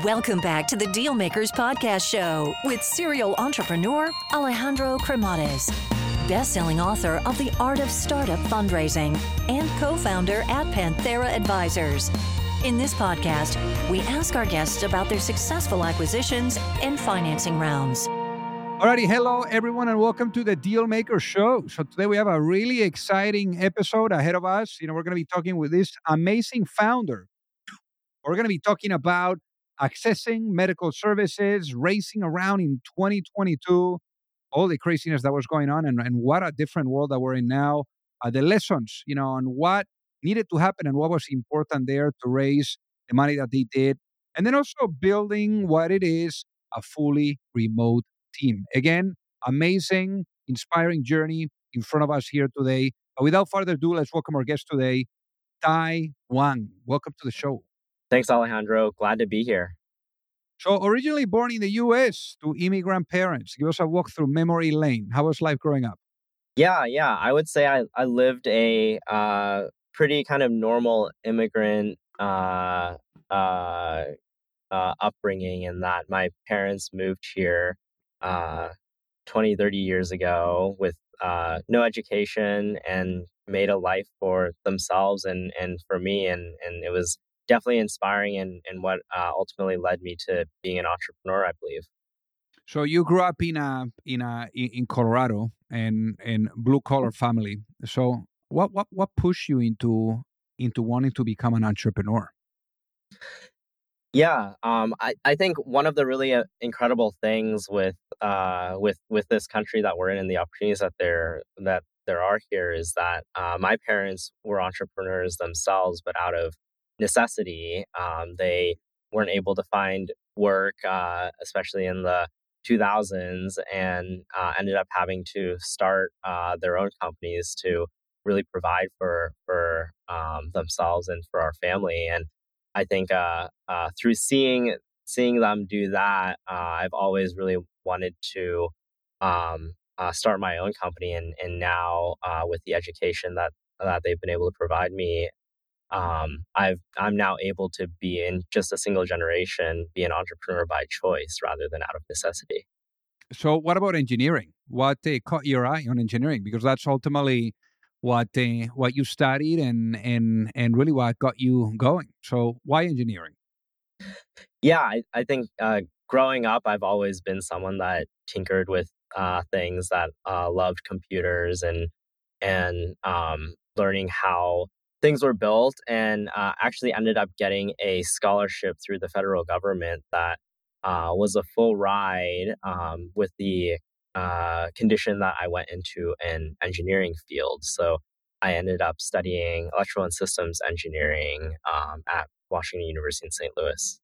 Welcome back to the Dealmakers Podcast Show with serial entrepreneur Alejandro Cremades, best-selling author of The Art of Startup Fundraising and co-founder at Panthera Advisors. In this podcast, we ask our guests about their successful acquisitions and financing rounds. Alrighty, hello everyone, and welcome to the Dealmaker Show. So today we have a really exciting episode ahead of us. You know, we're going to be talking with this amazing founder. We're going to be talking about accessing medical services, racing around in 2022, all the craziness that was going on, and, and what a different world that we're in now. Uh, the lessons, you know, on what needed to happen and what was important there to raise the money that they did. And then also building what it is a fully remote team. Again, amazing, inspiring journey in front of us here today. But without further ado, let's welcome our guest today, Ty Wang. Welcome to the show. Thanks, Alejandro. Glad to be here. So, originally born in the US to immigrant parents, give us a walk through memory lane. How was life growing up? Yeah, yeah. I would say I, I lived a uh, pretty kind of normal immigrant uh, uh, uh, upbringing in that my parents moved here uh, 20, 30 years ago with uh, no education and made a life for themselves and, and for me. And, and it was definitely inspiring and, and what uh, ultimately led me to being an entrepreneur, I believe. So you grew up in a in a in Colorado and and blue collar family. So what what what pushed you into into wanting to become an entrepreneur? Yeah, um, I, I think one of the really uh, incredible things with uh, with with this country that we're in and the opportunities that there that there are here is that uh, my parents were entrepreneurs themselves, but out of necessity. Um, they weren't able to find work, uh, especially in the 2000s, and uh, ended up having to start uh, their own companies to really provide for for um, themselves and for our family. And I think uh, uh, through seeing seeing them do that, uh, I've always really wanted to um, start my own company. And and now with the education that that they've been able to provide me um, I've I'm now able to be in just a single generation, be an entrepreneur by choice rather than out of necessity. So, what about engineering? What uh, caught your eye on engineering? Because that's ultimately what uh, what you studied and and and really what got you going. So, why engineering? Yeah, I, I think uh, growing up, I've always been someone that tinkered with uh, things that uh, loved computers and and um, learning how things were built and uh, actually ended up getting a scholarship through the federal government that uh, was a full ride um, with the uh, condition that I went into an engineering field. So I ended up studying electrical and systems engineering um, at Washington University in St. Louis.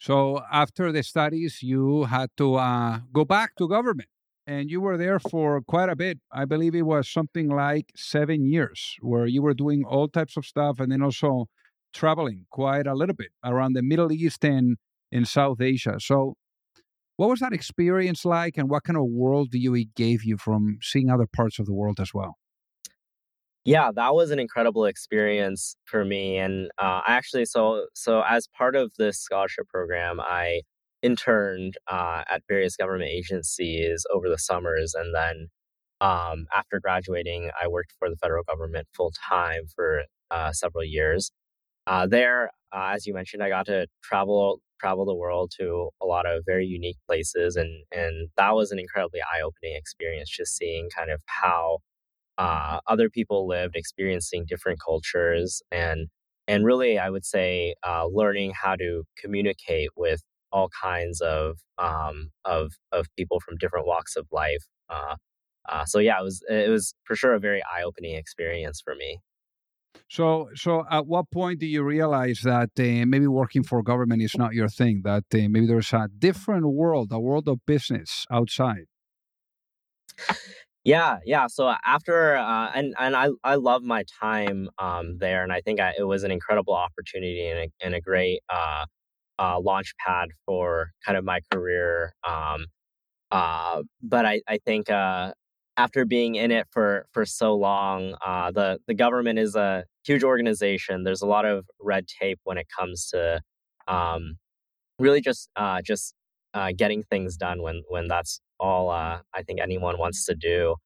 So after the studies, you had to uh, go back to government and you were there for quite a bit. I believe it was something like seven years where you were doing all types of stuff and then also traveling quite a little bit around the Middle East and in South Asia. So, what was that experience like, and what kind of world do you it gave you from seeing other parts of the world as well? Yeah, that was an incredible experience for me, and uh, actually, so so as part of this scholarship program, I interned uh, at various government agencies over the summers. And then um, after graduating, I worked for the federal government full time for uh, several years. Uh, there, uh, as you mentioned, I got to travel travel the world to a lot of very unique places, and and that was an incredibly eye opening experience. Just seeing kind of how uh, other people lived, experiencing different cultures, and and really, I would say, uh, learning how to communicate with all kinds of um, of of people from different walks of life. Uh, uh, so yeah, it was it was for sure a very eye opening experience for me. So so at what point do you realize that uh, maybe working for government is not your thing? That uh, maybe there's a different world, a world of business outside. Yeah, yeah. So after uh, and and I I love my time um, there, and I think I, it was an incredible opportunity and a, and a great uh, uh, launch pad for kind of my career. Um, uh, but I, I think uh, after being in it for for so long, uh, the the government is a huge organization. There's a lot of red tape when it comes to um, really just uh, just uh, getting things done when when that's all uh, I think anyone wants to do.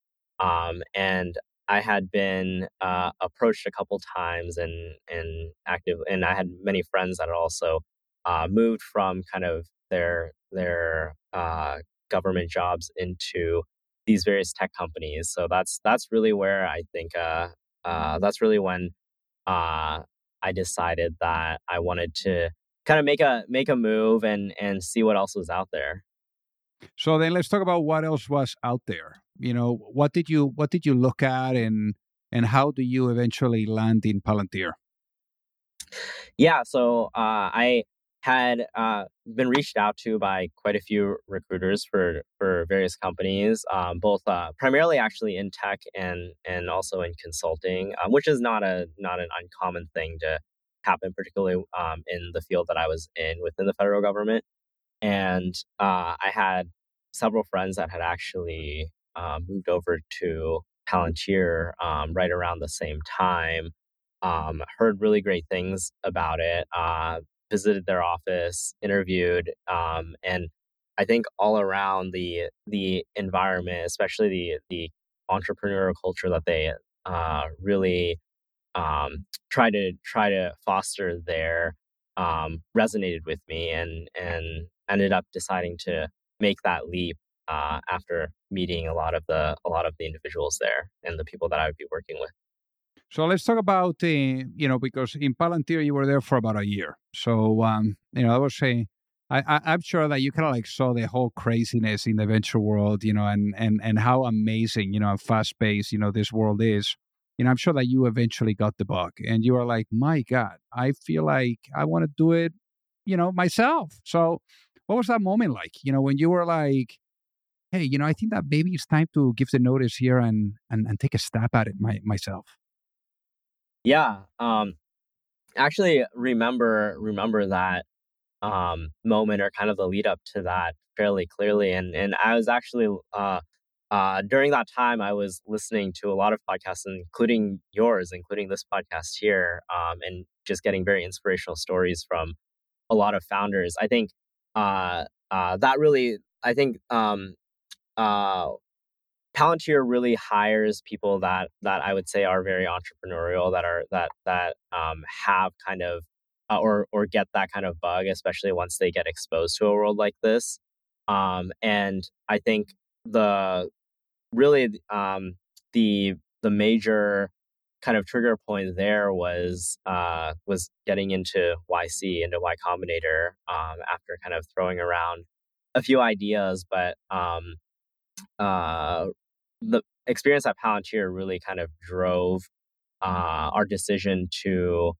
Um, and I had been uh, approached a couple times and and active, and I had many friends that also uh, moved from kind of their their uh, government jobs into these various tech companies. So that's that's really where I think uh, uh, that's really when uh, I decided that I wanted to kind of make a make a move and and see what else was out there. So then let's talk about what else was out there. You know, what did you what did you look at and and how do you eventually land in Palantir? Yeah, so uh, I had uh, been reached out to by quite a few recruiters for for various companies, um, both uh, primarily actually in tech and and also in consulting, um, which is not a not an uncommon thing to happen, particularly um, in the field that I was in within the federal government. And uh, I had several friends that had actually uh, moved over to Palantir um, right around the same time. Um, heard really great things about it. Visited their office, interviewed, um, and I think all around the the environment, especially the the entrepreneurial culture that they uh, really um, try to try to foster there, um, resonated with me, and and ended up deciding to make that leap uh, after meeting a lot of the a lot of the individuals there and the people that I would be working with. So let's talk about uh, you know because in Palantir you were there for about a year. So um, you know I was saying. I, I, am sure that you kind of like saw the whole craziness in the venture world, you know, and and and how amazing, you know, fast paced, you know, this world is. You know, I'm sure that you eventually got the bug, and you are like, my God, I feel like I want to do it, you know, myself. So, what was that moment like? You know, when you were like, hey, you know, I think that maybe it's time to give the notice here and and, and take a stab at it my, myself. Yeah. Um actually remember remember that um moment or kind of the lead up to that fairly clearly and and I was actually uh uh, during that time, I was listening to a lot of podcasts, including yours, including this podcast here, um, and just getting very inspirational stories from a lot of founders. I think uh, uh, that really, I think um, uh, Palantir really hires people that that I would say are very entrepreneurial, that are that that um, have kind of uh, or or get that kind of bug, especially once they get exposed to a world like this. Um, and I think the really um, the the major kind of trigger point there was uh, was getting into YC into Y Combinator um, after kind of throwing around a few ideas, but um, uh, the experience at Palantir really kind of drove uh, our decision to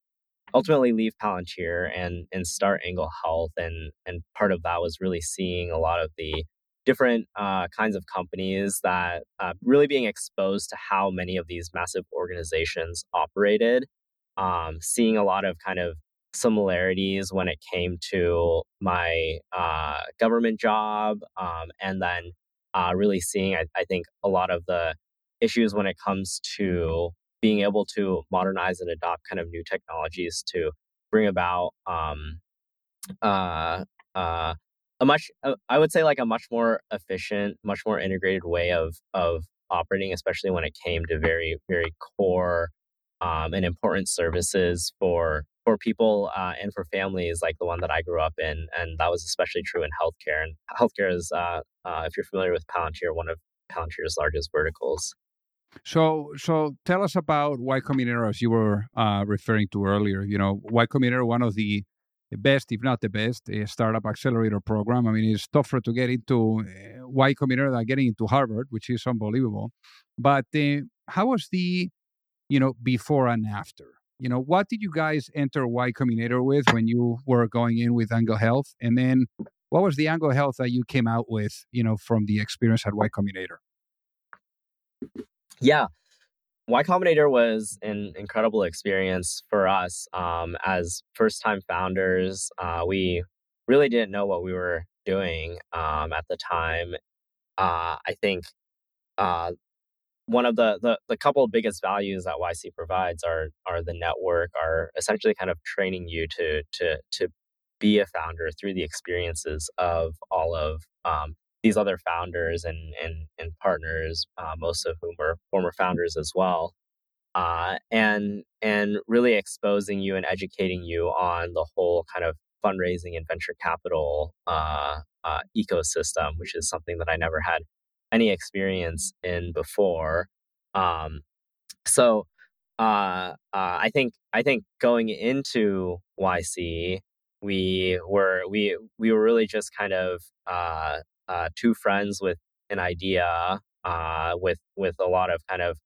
ultimately leave Palantir and and start Angle Health, and and part of that was really seeing a lot of the different uh, kinds of companies that uh, really being exposed to how many of these massive organizations operated, um, seeing a lot of kind of similarities when it came to my uh, government job, um, and then uh, really seeing, I, I, think, a lot of the issues when it comes to being able to modernize and adopt kind of new technologies to bring about um, uh, uh, a much, uh, I would say, like a much more efficient, much more integrated way of of operating, especially when it came to very, very core um, and important services for for people uh, and for families like the one that I grew up in, and that was especially true in healthcare. And healthcare is, uh, uh, if you're familiar with Palantir, one of Palantir's largest verticals. So, so tell us about Y Combinator, as you were uh, referring to earlier. You know, Y Combinator, one of the best, if not the best, uh, startup accelerator program. I mean, it's tougher to get into uh, Y Combinator than getting into Harvard, which is unbelievable. But uh, how was the, you know, before and after? you know, what did you guys enter Y Combinator with when you were going in with Angle Health? And then what was the Angle Health that you came out with, you know, from the experience at Y Combinator? Yeah. Y Combinator was an incredible experience for us um, as first time founders. Uh, we really didn't know what we were doing um, at the time. Uh, I think uh, one of the, the the couple of biggest values that YC provides are are the network, are essentially kind of training you to to to be a founder through the experiences of all of um, these other founders and and, and partners, uh, most of whom are former founders as well, uh, and and really exposing you and educating you on the whole kind of fundraising and venture capital uh, uh ecosystem, which is something that I never had any experience in before. Um, so uh, uh, I think I think going into YC, we were we we were really just kind of uh, uh, two friends with an idea, uh, with with a lot of kind of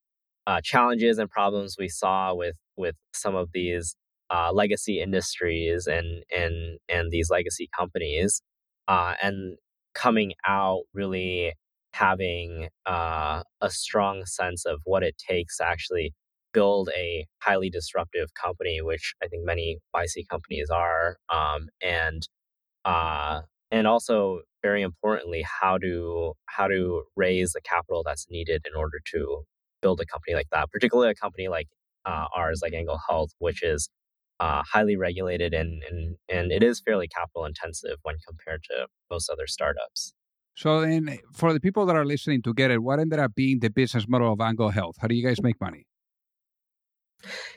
uh, challenges and problems we saw with with some of these legacy industries and and and these legacy companies, and coming out really having uh, a strong sense of what it takes to actually build a highly disruptive company, which I think many YC companies are, um, and uh, and also very importantly, how to how to raise the capital that's needed in order to build a company like that, particularly a company like uh, ours, like Angle Health, which is uh, highly regulated and, and and it is fairly capital intensive when compared to most other startups. So, then for the people that are listening to get it, what ended up being the business model of Angle Health? How do you guys make money?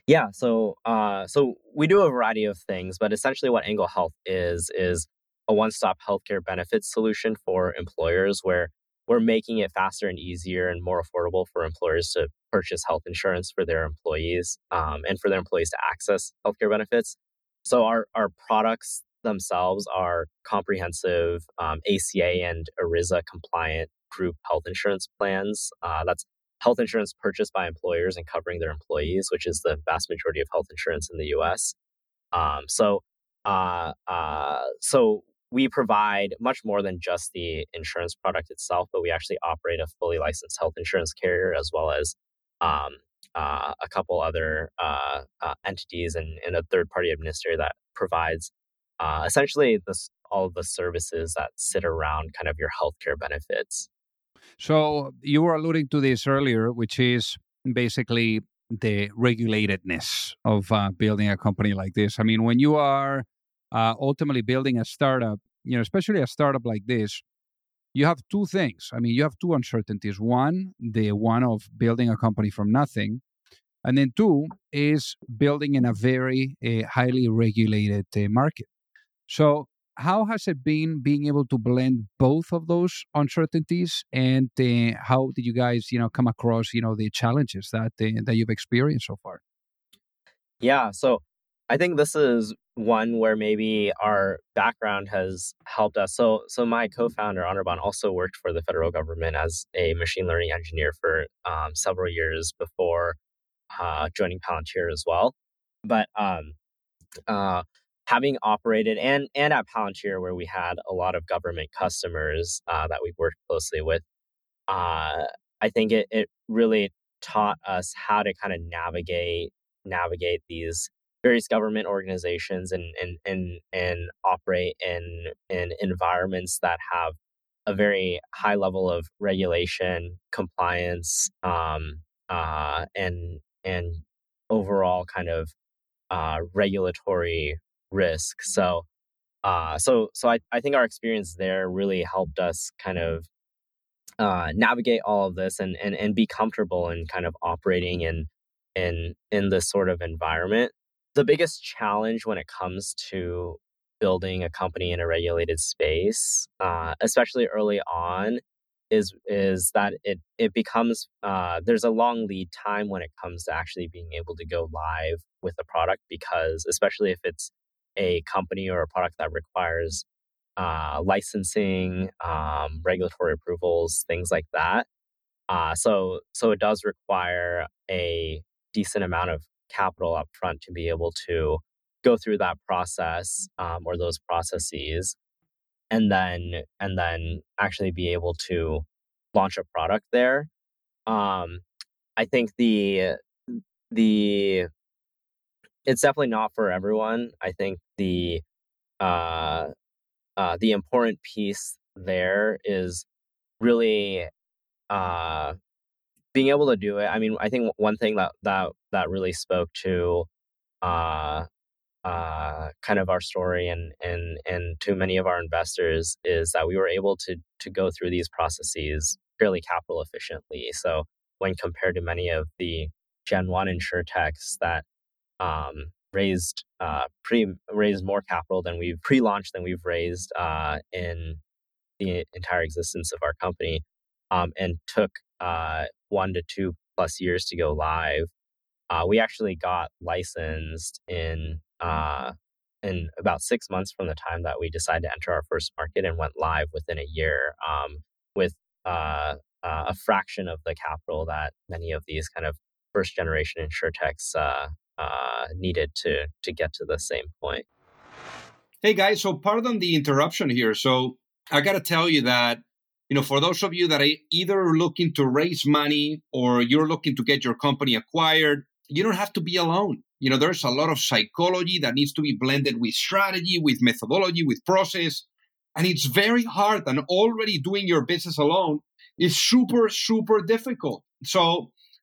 Yeah, so uh, so we do a variety of things, but essentially, what Angle Health is is a one-stop healthcare benefits solution for employers, where we're making it faster and easier and more affordable for employers to purchase health insurance for their employees um, and for their employees to access healthcare benefits. So our our products themselves are comprehensive um, ACA and ERISA compliant group health insurance plans. Uh, that's health insurance purchased by employers and covering their employees, which is the vast majority of health insurance in the U.S. Um, so, uh, uh, so we provide much more than just the insurance product itself, but we actually operate a fully licensed health insurance carrier as well as um, uh, a couple other uh, uh, entities and, and, a third party administrator that provides uh, essentially this all the services that sit around kind of your healthcare benefits. So you were alluding to this earlier, which is basically the regulatedness of uh, building a company like this. I mean, when you are uh, ultimately building a startup, you know, especially a startup like this, you have two things. I mean, you have two uncertainties. One, the one of building a company from nothing, and then two is building in a very uh, highly regulated uh, market. So, how has it been being able to blend both of those uncertainties, and uh, how did you guys, you know, come across, you know, the challenges that uh, that you've experienced so far? Yeah, so I think this is one where maybe our background has helped us. So, so my co-founder Anirban also worked for the federal government as a machine learning engineer for um, several years before uh, joining Palantir as well. But um, uh, having operated and and at Palantir, where we had a lot of government customers uh, that we worked closely with, uh, I think it it really taught us how to kind of navigate navigate these various government organizations and and and, and operate in in environments that have a very high level of regulation, compliance, um, uh, and and overall kind of uh, regulatory risk. So, uh, so so I, I think our experience there really helped us kind of uh, navigate all of this and, and and be comfortable in kind of operating in in in this sort of environment. The biggest challenge when it comes to building a company in a regulated space, uh, especially early on, is is that it it becomes uh, there's a long lead time when it comes to actually being able to go live with a product because especially if it's a company or a product that requires uh, licensing, um, regulatory approvals, things like that. Uh, so, so it does require a decent amount of capital upfront to be able to go through that process um, or those processes, and then and then actually be able to launch a product there. Um, I think the the it's definitely not for everyone. I think the uh, uh, the important piece there is really uh, being able to do it. I mean, I think one thing that that that really spoke to uh, uh, kind of our story and and and to many of our investors is that we were able to to go through these processes fairly capital efficiently. So when compared to many of the Gen One insurtechs that um, raised uh, pre raised more capital than we've pre-launched than we've raised uh, in the entire existence of our company, um, and took uh, one to two plus years to go live. Uh, we actually got licensed in uh, in about six months from the time that we decided to enter our first market and went live within a year um, with uh, a fraction of the capital that many of these kind of first generation insurtechs uh, needed to to get to the same point. Hey guys, so pardon the interruption here. So I got to tell you that you know for those of you that are either looking to raise money or you're looking to get your company acquired, you don't have to be alone. You know, there's a lot of psychology that needs to be blended with strategy, with methodology, with process. And it's very hard. And already doing your business alone is super, super difficult. So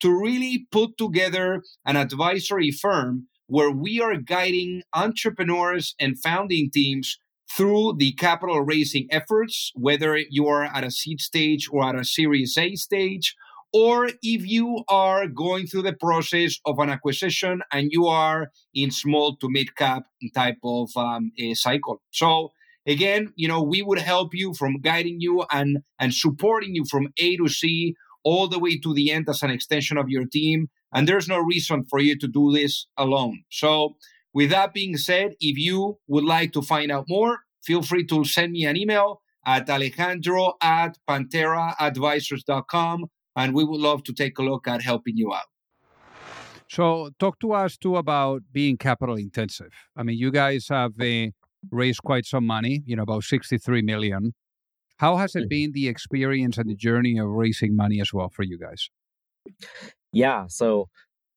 to really put together an advisory firm where we are guiding entrepreneurs and founding teams through the capital raising efforts, whether you are at a seed stage or at a Series A stage, or if you are going through the process of an acquisition and you are in small to mid cap type of um, cycle. So again, you know, we would help you from guiding you and and supporting you from A to C all the way to the end as an extension of your team. And there's no reason for you to do this alone. So with that being said, if you would like to find out more, feel free to send me an email at alejandro at pantheraadvisors.com and we would love to take a look at helping you out. So, talk to us too about being capital intensive. I mean, you guys have uh, raised quite some money, you know, about 63 million. How has it mm-hmm. been the experience and the journey of raising money as well for you guys? Yeah, so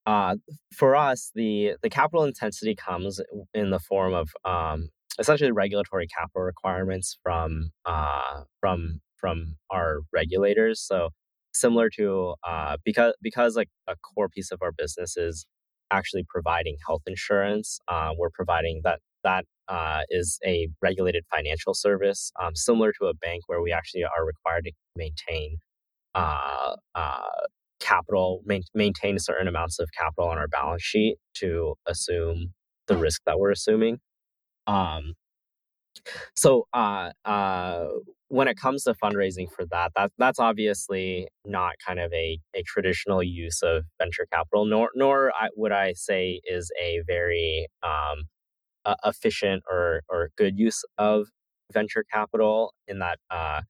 uh, for us, the the capital intensity comes in the form of um, essentially regulatory capital requirements from uh, from from our regulators. So similar to uh, because because like a core piece of our business is actually providing health insurance. Uh, we're providing that that uh, is a regulated financial service, um, similar to a bank where we actually are required to maintain uh, uh, capital, main, maintain certain amounts of capital on our balance sheet to assume the risk that we're assuming. Um, so uh, uh, when it comes to fundraising for that, that that's obviously not kind of a, a traditional use of venture capital, nor nor I, would I say is a very um, uh, efficient or or good use of venture capital. In that uh,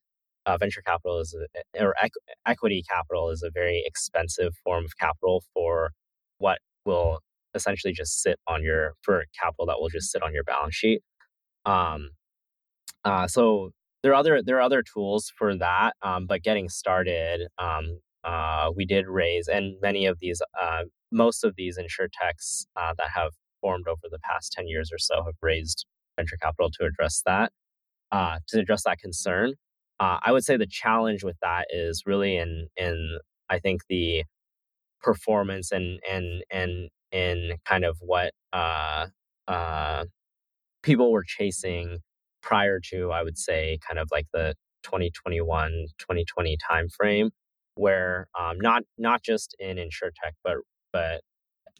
uh, venture capital is a, or equ- equity capital is a very expensive form of capital for what will essentially just sit on your for capital that will just sit on your balance sheet. Um, uh, so there are other there are other tools for that, um, but getting started, um, uh, we did raise, and many of these, uh, most of these insurtechs uh, that have formed over the past ten years or so have raised venture capital to address that, uh, to address that concern. Uh, I would say the challenge with that is really in in I think the performance and and and in kind of what uh, uh, people were chasing prior to I would say kind of like the 2021 2020 timeframe where um, not not just in insure tech but but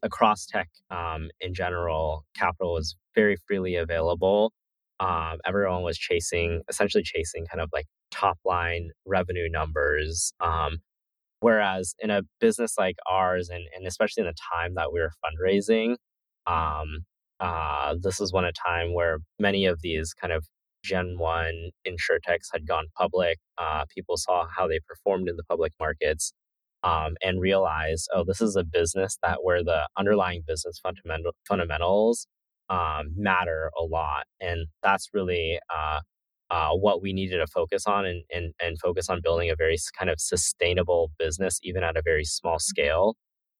across tech um, in general capital was very freely available um, everyone was chasing essentially chasing kind of like top line revenue numbers um, whereas in a business like ours and, and especially in the time that we were fundraising um, uh, this was one a time where many of these kind of Gen 1 insurtechs had gone public. Uh, people saw how they performed in the public markets um, and realized, oh, this is a business that where the underlying business fundamental, fundamentals um, matter a lot, and that's really uh, uh, what we needed to focus on and, and and focus on building a very kind of sustainable business, even at a very small scale.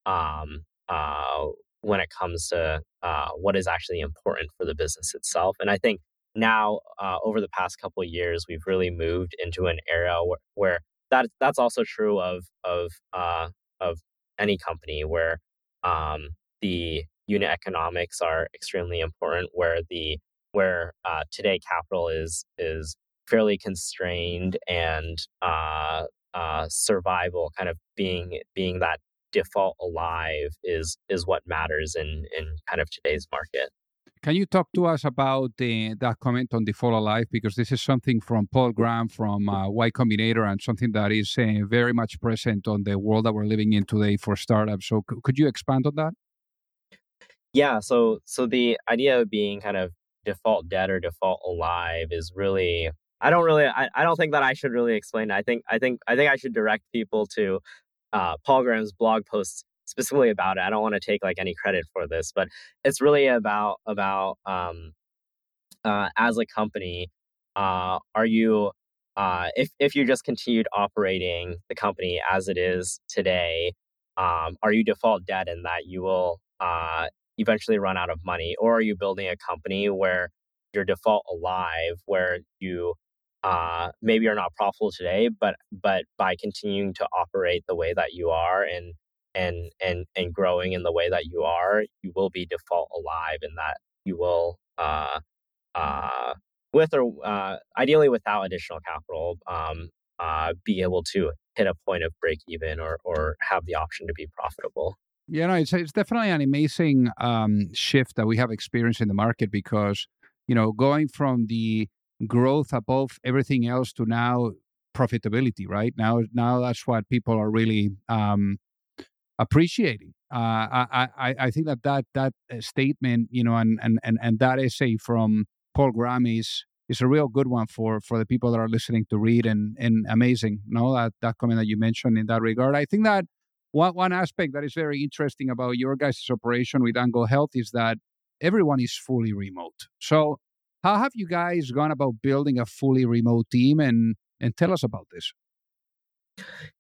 Um, uh, when it comes to uh, what is actually important for the business itself, and I think now uh, over the past couple of years, we've really moved into an era where, where that that's also true of of uh, of any company where um, the unit economics are extremely important. Where the where uh, today capital is is fairly constrained and uh, uh, survival kind of being being that default alive is is what matters in in kind of today's market. Can you talk to us about the, that comment on default alive? Because this is something from Paul Graham from uh, Y Combinator and something that is uh, very much present on the world that we're living in today for startups. So, c- could you expand on that? Yeah. So, so the idea of being kind of default dead or default alive is really I don't really I, I don't think that I should really explain. I think I think I think I should direct people to uh, Paul Graham's blog posts specifically about it. I don't want to take like any credit for this, but it's really about about um, uh, as a company, uh, are you uh, if if you just continued operating the company as it is today, um, are you default dead in that you will uh, eventually run out of money, or are you building a company where you're default alive, where you uh, maybe you're not profitable today, but but by continuing to operate the way that you are and and and and growing in the way that you are, you will be default alive, and that you will uh, uh, with or uh, ideally without additional capital, um, uh, be able to hit a point of break even or or have the option to be profitable. Yeah, no, it's it's definitely an amazing um, shift that we have experienced in the market because you know going from the growth above everything else to now profitability right now now that's what people are really um, appreciating. Uh, I, I, I think that that that uh, statement, you know, and and and, and that essay from Paul Graham is is a real good one for for the people that are listening to read and and amazing. You know that that comment that you mentioned in that regard. I think that one one aspect that is very interesting about your guys' operation with Angle Health is that everyone is fully remote. So how have you guys gone about building a fully remote team and and tell us about this?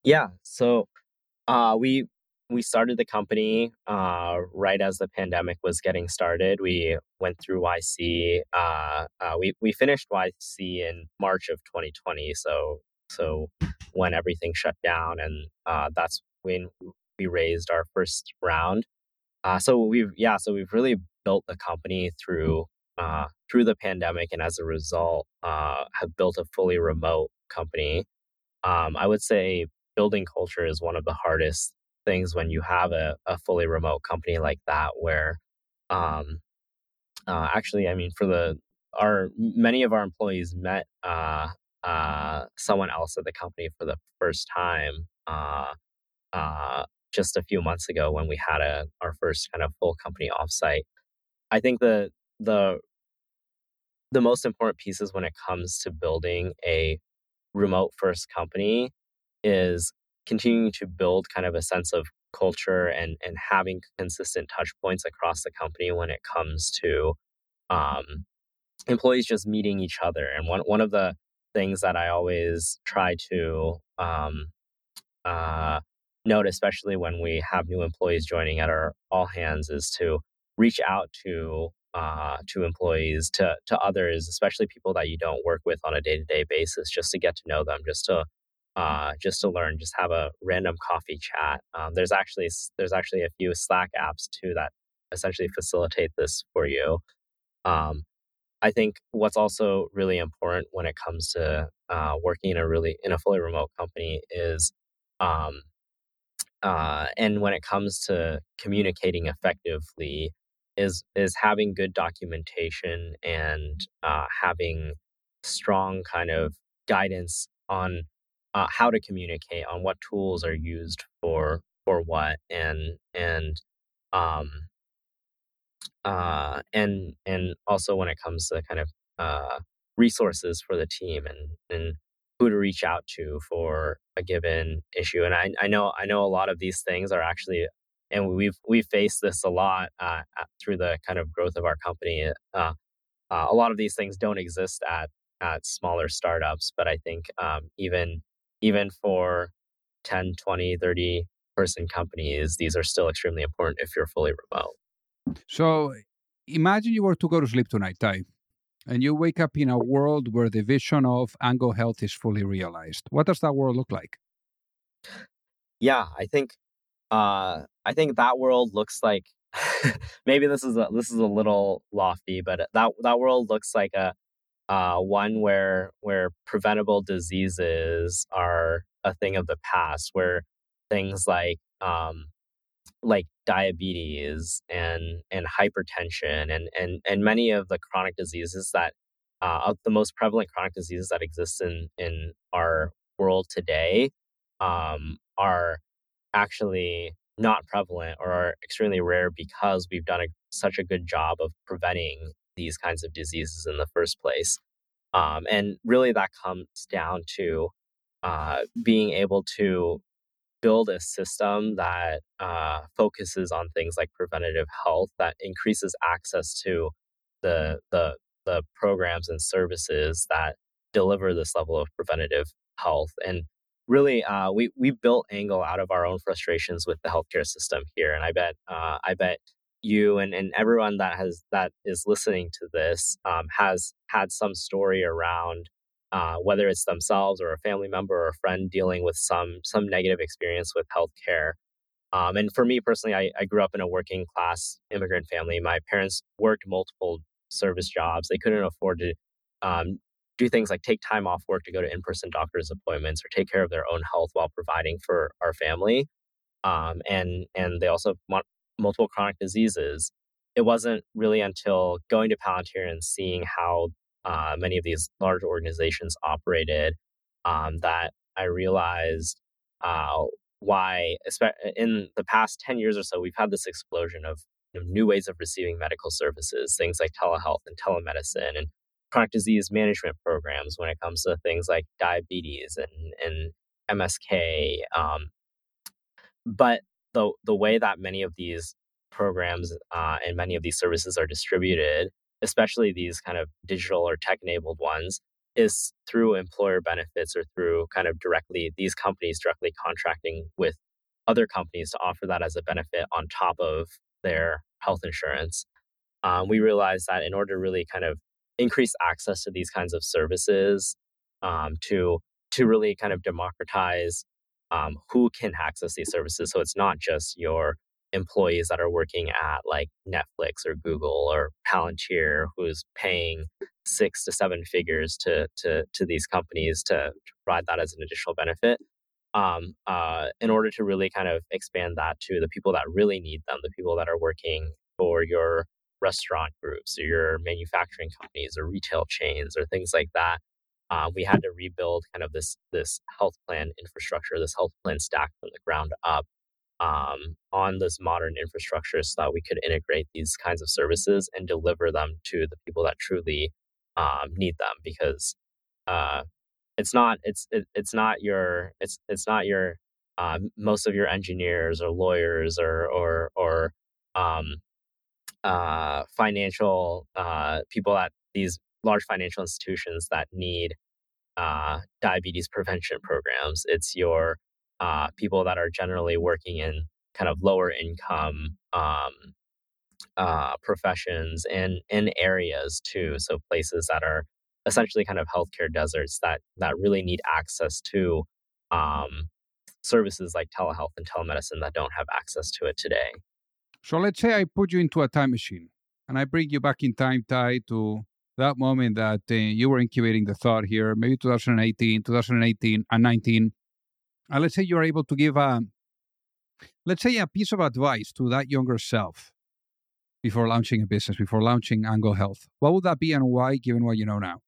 Yeah, so uh, we we started the company uh, right as the pandemic was getting started. We went through YC. Uh, uh, we we finished YC in March of 2020. So so when everything shut down, and uh, that's when we raised our first round. Uh, so we've yeah, so we've really built the company through uh, through the pandemic, and as a result, have built a fully remote company. Um, I would say building culture is one of the hardest things when you have a, a fully remote company like that where um, uh, actually i mean for the our many of our employees met uh, uh, someone else at the company for the first time uh, uh, just a few months ago when we had a our first kind of full company offsite. I think the the the most important pieces when it comes to building a remote first company is continuing to build kind of a sense of culture and and having consistent touch points across the company when it comes to um, employees just meeting each other. And one one of the things that I always try to um, uh, note, especially when we have new employees joining at our all hands, is to reach out to uh, to employees, to to others, especially people that you don't work with on a day to day basis, just to get to know them, just to uh, just to learn, just have a random coffee chat. Um, there's actually there's actually a few Slack apps too that essentially facilitate this for you. Um, I think what's also really important when it comes to uh, working in a really in a fully remote company is, um, uh, and when it comes to communicating effectively, is is having good documentation and uh, having strong kind of guidance on uh, how to communicate on what tools are used for for what and and um uh and and also when it comes to kind of uh resources for the team and and who to reach out to for a given issue and I, I know I know a lot of these things are actually and we've we've faced this a lot uh, through the kind of growth of our company. Uh, uh, a lot of these things don't exist at at smaller startups, but I think um, even even for 10, 20, 30 person companies, these are still extremely important if you're fully remote. So imagine you were to go to sleep tonight, Ty, and you wake up in a world where the vision of Angle Health is fully realized. What does that world look like? Yeah, I think uh, I think that world looks like maybe this is a this is a little lofty, but that that world looks like a uh, one where where preventable diseases are a thing of the past, where things like um, like diabetes and and hypertension and and and many of the chronic diseases that uh, the most prevalent chronic diseases that exist in in our world today um, are actually not prevalent or are extremely rare because we've done a, such a good job of preventing these kinds of diseases in the first place. Um, and really, that comes down to uh, being able to build a system that uh, focuses on things like preventative health that increases access to the the the programs and services that deliver this level of preventative health and really uh, we we built angle out of our own frustrations with the healthcare system here and i bet uh, i bet you and, and everyone that has that is listening to this um, has had some story around uh, whether it's themselves or a family member or a friend dealing with some some negative experience with healthcare. Um, and for me personally, I, I grew up in a working class immigrant family. My parents worked multiple service jobs. They couldn't afford to um, do things like take time off work to go to in person doctor's appointments or take care of their own health while providing for our family. Um, and and they also want multiple chronic diseases. It wasn't really until going to Palantir and seeing how uh, many of these large organizations operated um, that I realized uh, why, in the past 10 years or so, we've had this explosion of you know, new ways of receiving medical services, things like telehealth and telemedicine and chronic disease management programs when it comes to things like diabetes and, and MSK. Um, but the, the way that many of these programs uh, and many of these services are distributed especially these kind of digital or tech enabled ones, is through employer benefits or through kind of directly these companies directly contracting with other companies to offer that as a benefit on top of their health insurance. Um, we realized that in order to really kind of increase access to these kinds of services, um, to to really kind of democratize um, who can access these services, so it's not just your employees that are working at like Netflix or Google or Palantir who's paying six to seven figures to to to these companies to, to provide that as an additional benefit. Um, uh, in order to really kind of expand that to the people that really need them, the people that are working for your restaurant groups or your manufacturing companies or retail chains or things like that. Um, we had to rebuild kind of this this health plan infrastructure, this health plan stack from the ground up um, on this modern infrastructure so that we could integrate these kinds of services and deliver them to the people that truly um, need them because uh, it's not it's it, it's not your it's it's not your uh, most of your engineers or lawyers or or or um, uh, financial uh, people at these large financial institutions that need uh, diabetes prevention programs. It's your uh, people that are generally working in kind of lower income um, uh, professions and in areas too. So places that are essentially kind of healthcare deserts that that really need access to um, services like telehealth and telemedicine that don't have access to it today. So let's say I put you into a time machine and I bring you back in time, Ty, to that moment that uh, you were incubating the thought here, maybe 2018, 2018, and 19 and let's say you're able to give a, let's say a piece of advice to that younger self before launching a business, before launching Angle Health, what would that be and why, given what you know now?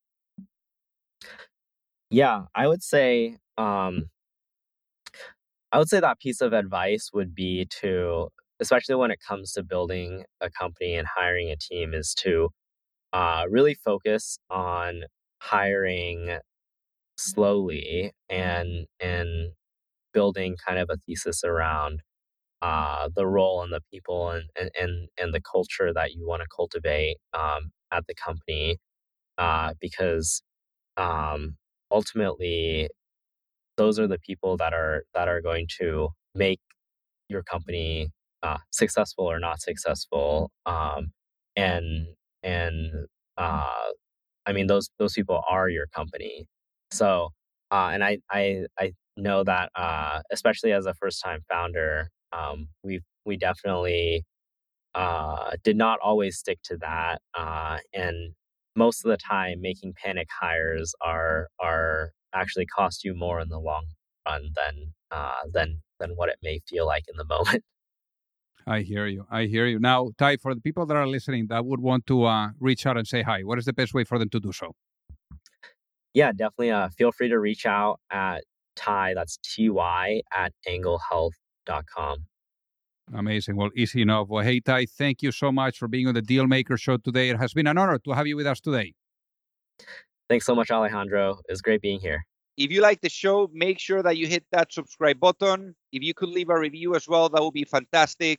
Yeah, I would say, um, I would say that piece of advice would be to, especially when it comes to building a company and hiring a team, is to uh, really focus on hiring slowly and and building kind of a thesis around uh, the role and the people and, and, and, and the culture that you want to cultivate um, at the company uh, because um, ultimately those are the people that are that are going to make your company uh, successful or not successful um, and and uh, I mean those those people are your company so uh, and I I I know that uh, especially as a first time founder um, we we definitely uh, did not always stick to that, uh, and most of the time, making panic hires are are actually cost you more in the long run than uh, than than what it may feel like in the moment. I hear you. I hear you. Now, Ty, for the people that are listening that would want to uh, reach out and say hi, what is the best way for them to do so? Yeah, definitely. Uh, feel free to reach out at Ty, that's T Y, at anglehealth.com. Amazing. Well, easy enough. Well, hey, Ty, thank you so much for being on the Dealmaker Show today. It has been an honor to have you with us today. Thanks so much, Alejandro. It's great being here. If you like the show, make sure that you hit that subscribe button. If you could leave a review as well, that would be fantastic.